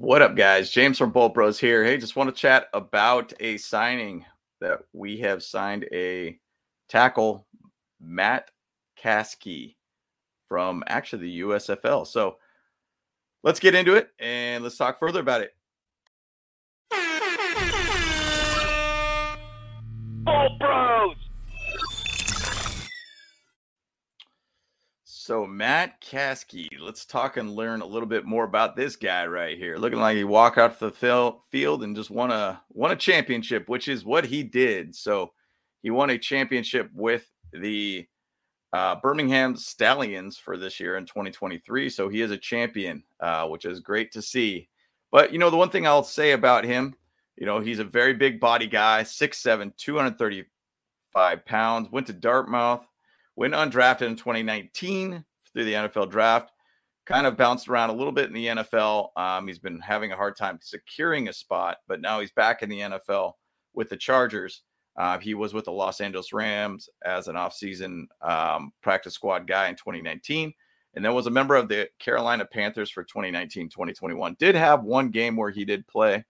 What up, guys? James from Bolt Bros here. Hey, just want to chat about a signing that we have signed a tackle, Matt Kaskey from actually the USFL. So let's get into it and let's talk further about it. So Matt Kaskey, let's talk and learn a little bit more about this guy right here. Looking like he walked out the field and just won a won a championship, which is what he did. So he won a championship with the uh, Birmingham Stallions for this year in 2023. So he is a champion, uh, which is great to see. But you know, the one thing I'll say about him, you know, he's a very big body guy, 6'7, 235 pounds, went to Dartmouth went undrafted in 2019 through the NFL draft. Kind of bounced around a little bit in the NFL. Um, he's been having a hard time securing a spot, but now he's back in the NFL with the Chargers. Uh, he was with the Los Angeles Rams as an offseason um, practice squad guy in 2019, and then was a member of the Carolina Panthers for 2019 2021. Did have one game where he did play.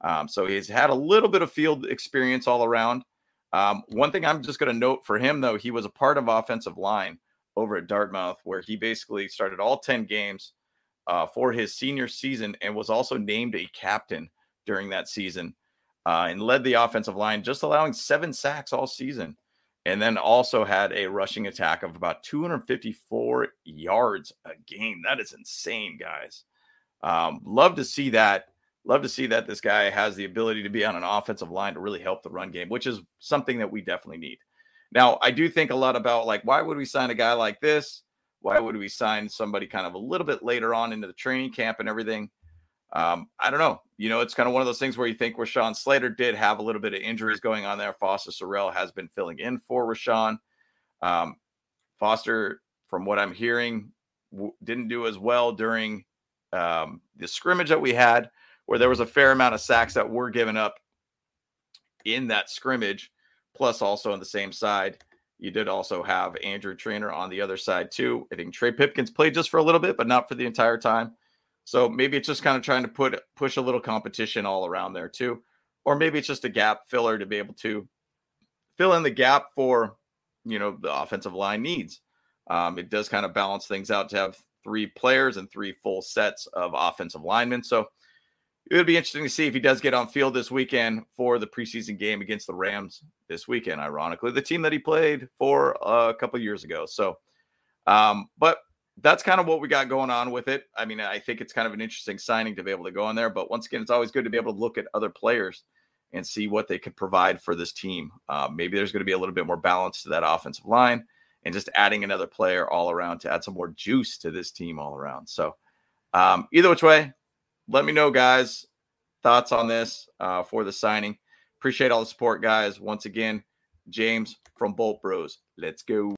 Um, so he's had a little bit of field experience all around. Um, one thing I'm just going to note for him, though, he was a part of offensive line over at Dartmouth, where he basically started all 10 games uh, for his senior season and was also named a captain during that season uh, and led the offensive line, just allowing seven sacks all season. And then also had a rushing attack of about 254 yards a game. That is insane, guys. Um, love to see that love to see that this guy has the ability to be on an offensive line to really help the run game, which is something that we definitely need. Now, I do think a lot about like, why would we sign a guy like this? Why would we sign somebody kind of a little bit later on into the training camp and everything? Um, I don't know. You know, it's kind of one of those things where you think Rashawn Slater did have a little bit of injuries going on there. Foster Sarell has been filling in for Rashawn. Um, Foster, from what I'm hearing, w- didn't do as well during um, the scrimmage that we had where there was a fair amount of sacks that were given up in that scrimmage. Plus, also on the same side, you did also have Andrew Trainer on the other side too. I think Trey Pipkins played just for a little bit, but not for the entire time. So maybe it's just kind of trying to put push a little competition all around there too, or maybe it's just a gap filler to be able to fill in the gap for you know the offensive line needs. Um, it does kind of balance things out to have three players and three full sets of offensive linemen. So it would be interesting to see if he does get on field this weekend for the preseason game against the Rams this weekend. Ironically, the team that he played for a couple years ago. So, um, but that's kind of what we got going on with it. I mean, I think it's kind of an interesting signing to be able to go in there. But once again, it's always good to be able to look at other players and see what they could provide for this team. Uh, maybe there's going to be a little bit more balance to that offensive line and just adding another player all around to add some more juice to this team all around. So, um, either which way, let me know, guys, thoughts on this uh, for the signing. Appreciate all the support, guys. Once again, James from Bolt Bros. Let's go.